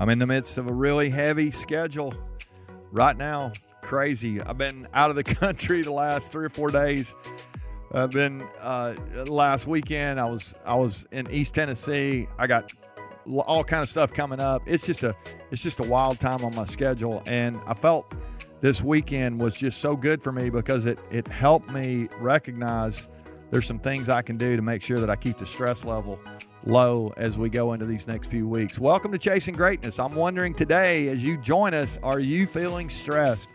I'm in the midst of a really heavy schedule right now. Crazy. I've been out of the country the last three or four days. I've been uh, last weekend. I was I was in East Tennessee. I got all kind of stuff coming up. It's just a it's just a wild time on my schedule, and I felt this weekend was just so good for me because it it helped me recognize there's some things I can do to make sure that I keep the stress level low as we go into these next few weeks. Welcome to Chasing Greatness. I'm wondering today, as you join us, are you feeling stressed?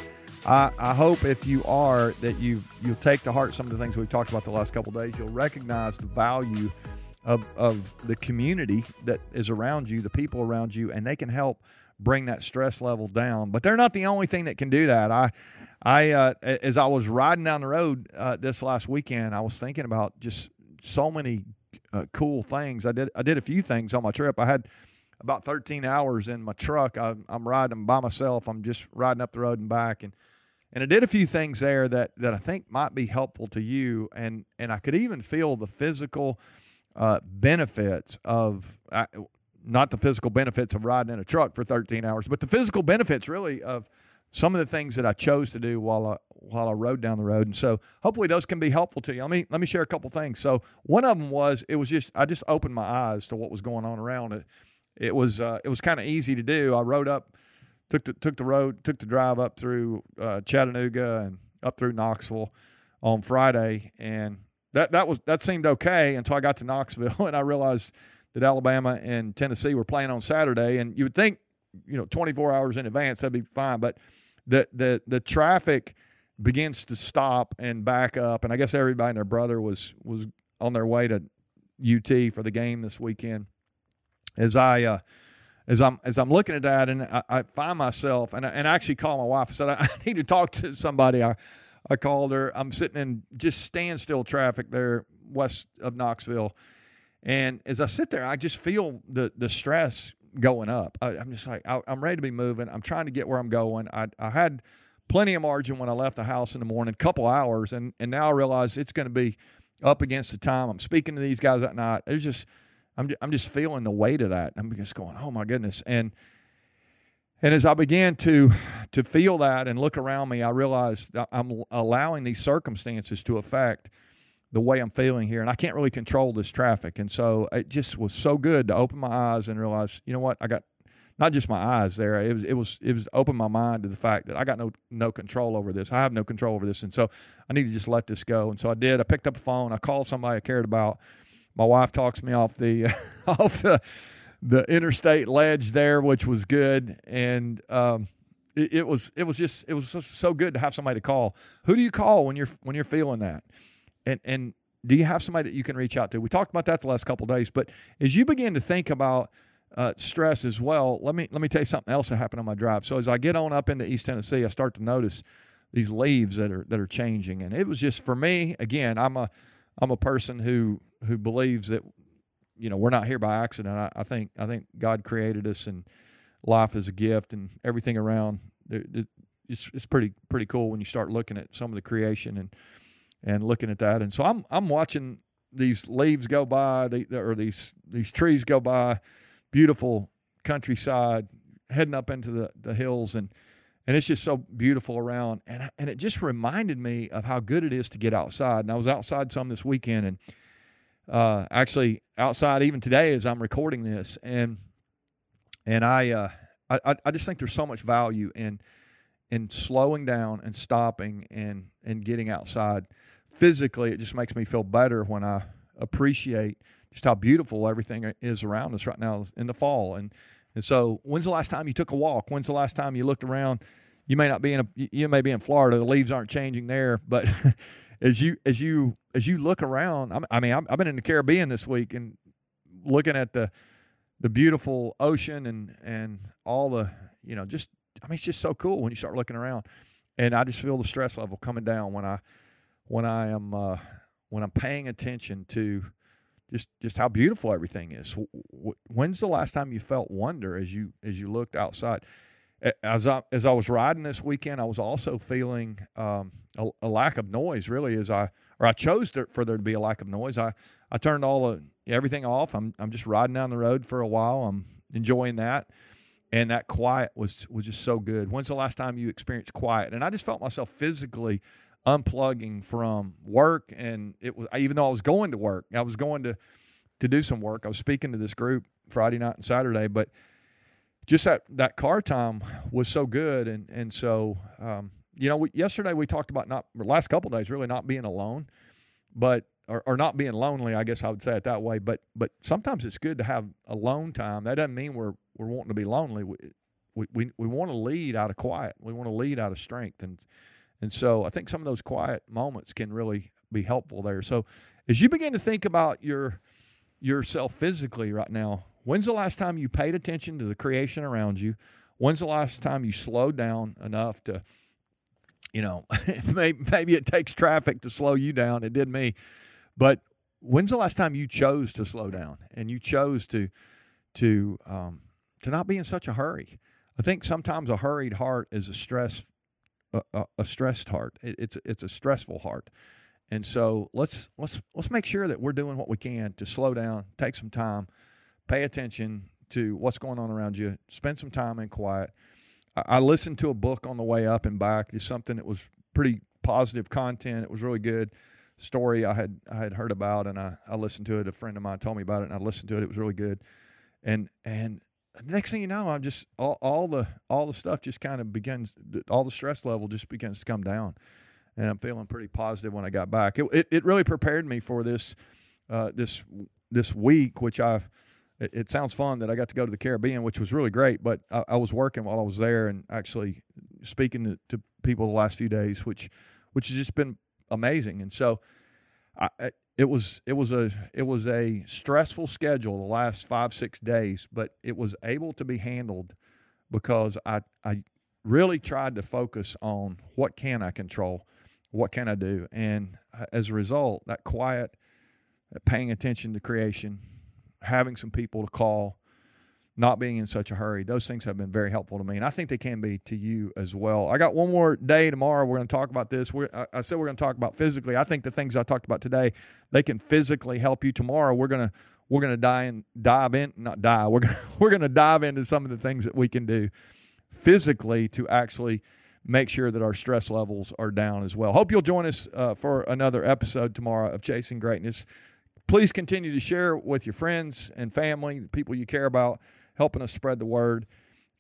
I, I hope if you are that you you'll take to heart some of the things we've talked about the last couple days. You'll recognize the value of of the community that is around you, the people around you, and they can help bring that stress level down. But they're not the only thing that can do that. I I uh, as I was riding down the road uh, this last weekend, I was thinking about just so many uh, cool things. I did I did a few things on my trip. I had about 13 hours in my truck. I, am riding by myself. I'm just riding up the road and back, and and I did a few things there that that I think might be helpful to you. And and I could even feel the physical uh, benefits of. Uh, not the physical benefits of riding in a truck for 13 hours, but the physical benefits really of some of the things that I chose to do while I while I rode down the road. And so hopefully those can be helpful to you. Let me let me share a couple things. So one of them was it was just I just opened my eyes to what was going on around it. It was uh, it was kind of easy to do. I rode up, took the took the road, took the drive up through uh, Chattanooga and up through Knoxville on Friday, and that that was that seemed okay until I got to Knoxville and I realized that Alabama and Tennessee were playing on Saturday, and you would think you know 24 hours in advance that'd be fine, but the the the traffic begins to stop and back up. And I guess everybody and their brother was was on their way to UT for the game this weekend. As I uh, as I'm as I'm looking at that, and I, I find myself, and I, and I actually call my wife. I said I need to talk to somebody. I I called her. I'm sitting in just standstill traffic there west of Knoxville, and as I sit there, I just feel the the stress going up. I, am just like I, am ready to be moving. I'm trying to get where I'm going. I I had plenty of margin when I left the house in the morning, a couple hours, and and now I realize it's going to be up against the time. I'm speaking to these guys at night. It's just I'm I'm just feeling the weight of that. I'm just going, oh my goodness, and and as I began to to feel that and look around me, I realized I'm allowing these circumstances to affect the way I'm feeling here, and I can't really control this traffic. And so it just was so good to open my eyes and realize, you know what, I got not just my eyes there. It was it was it was open my mind to the fact that I got no no control over this. I have no control over this, and so I need to just let this go. And so I did. I picked up the phone. I called somebody I cared about. My wife talks me off the off the the interstate ledge there, which was good. And um, it, it, was it was just it was so, so good to have somebody to call. Who do you call when you're when you're feeling that? And and do you have somebody that you can reach out to? We talked about that the last couple days, but as you begin to think about uh, stress as well. Let me let me tell you something else that happened on my drive. So as I get on up into East Tennessee, I start to notice these leaves that are that are changing, and it was just for me. Again, I'm a I'm a person who who believes that you know we're not here by accident. I, I think I think God created us, and life is a gift, and everything around. It, it, it's, it's pretty pretty cool when you start looking at some of the creation and and looking at that. And so I'm I'm watching these leaves go by, the, or these these trees go by, beautiful countryside, heading up into the, the hills, and and it's just so beautiful around. And and it just reminded me of how good it is to get outside. And I was outside some this weekend, and uh, actually outside even today as I'm recording this, and and I, uh, I I just think there's so much value in in slowing down and stopping and and getting outside. Physically, it just makes me feel better when I appreciate just how beautiful everything is around us right now in the fall. And and so, when's the last time you took a walk? When's the last time you looked around? You may not be in a you may be in Florida. The leaves aren't changing there, but as you as you as you look around, I mean, I've been in the Caribbean this week and looking at the the beautiful ocean and and all the you know just I mean it's just so cool when you start looking around, and I just feel the stress level coming down when I when I am uh, when I'm paying attention to just just how beautiful everything is. When's the last time you felt wonder as you as you looked outside? As I as I was riding this weekend, I was also feeling um, a, a, lack of noise. Really, as I or I chose to, for there to be a lack of noise. I I turned all the everything off. I'm I'm just riding down the road for a while. I'm enjoying that, and that quiet was was just so good. When's the last time you experienced quiet? And I just felt myself physically unplugging from work, and it was even though I was going to work, I was going to to do some work. I was speaking to this group Friday night and Saturday, but just that that car time was so good, and and so um, you know, we, yesterday we talked about not last couple days really not being alone, but or, or, not being lonely. I guess I would say it that way. But but sometimes it's good to have alone time. That doesn't mean we're we're wanting to be lonely. We we we, we want to lead out of quiet. We want to lead out of strength, and and so I think some of those quiet moments can really be helpful there. So as you begin to think about your yourself physically right now, when's the last time you paid attention to the creation around you? When's the last time you slowed down enough to you know, maybe, maybe it takes traffic to slow you down. It did me. But when's the last time you chose to slow down and you chose to to um, to not be in such a hurry? I think sometimes a hurried heart is a stress a, a, stressed heart. It, it's it's a stressful heart. And so let's let's let's make sure that we're doing what we can to slow down, take some time, pay attention to what's going on around you, spend some time in quiet I listened to a book on the way up and back. It's something that was pretty positive content. It was really good story I had I had heard about, and I, I listened to it. A friend of mine told me about it, and I listened to it. It was really good. And and next thing you know, I'm just all, all the all the stuff just kind of begins. All the stress level just begins to come down, and I'm feeling pretty positive when I got back. It it, it really prepared me for this uh, this this week, which I it, it, sounds fun that I got to go to the Caribbean, which was really great. But I, I was working while I was there and actually speaking to, to, people the last few days, which which has just been amazing. And so, I, it was it was a it was a stressful schedule the last five six days, but it was able to be handled because I I really tried to focus on what can I control, what can I do, and uh, as a result, that quiet, paying attention to creation having some people to call, not being in such a hurry. Those things have been very helpful to me, and I think they can be to you as well. I got one more day tomorrow. We're going to talk about this. We're, I, said we're going to talk about physically. I think the things I talked about today, they can physically help you tomorrow. We're going to we're going to dive in, dive in, not die. We're going we're going to dive into some of the things that we can do physically to actually make sure that our stress levels are down as well. Hope you'll join us uh, for another episode tomorrow of Chasing Greatness please continue to share with your friends and family, the people you care about, helping us spread the word.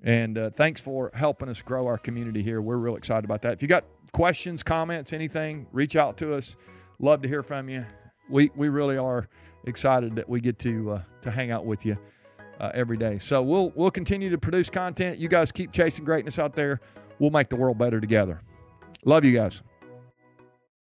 And uh, thanks for helping us grow our community here. We're real excited about that. If you got questions, comments, anything, reach out to us. Love to hear from you. We we really are excited that we get to uh, to hang out with you uh, every day. So we'll we'll continue to produce content. You guys keep chasing greatness out there. We'll make the world better together. Love you guys.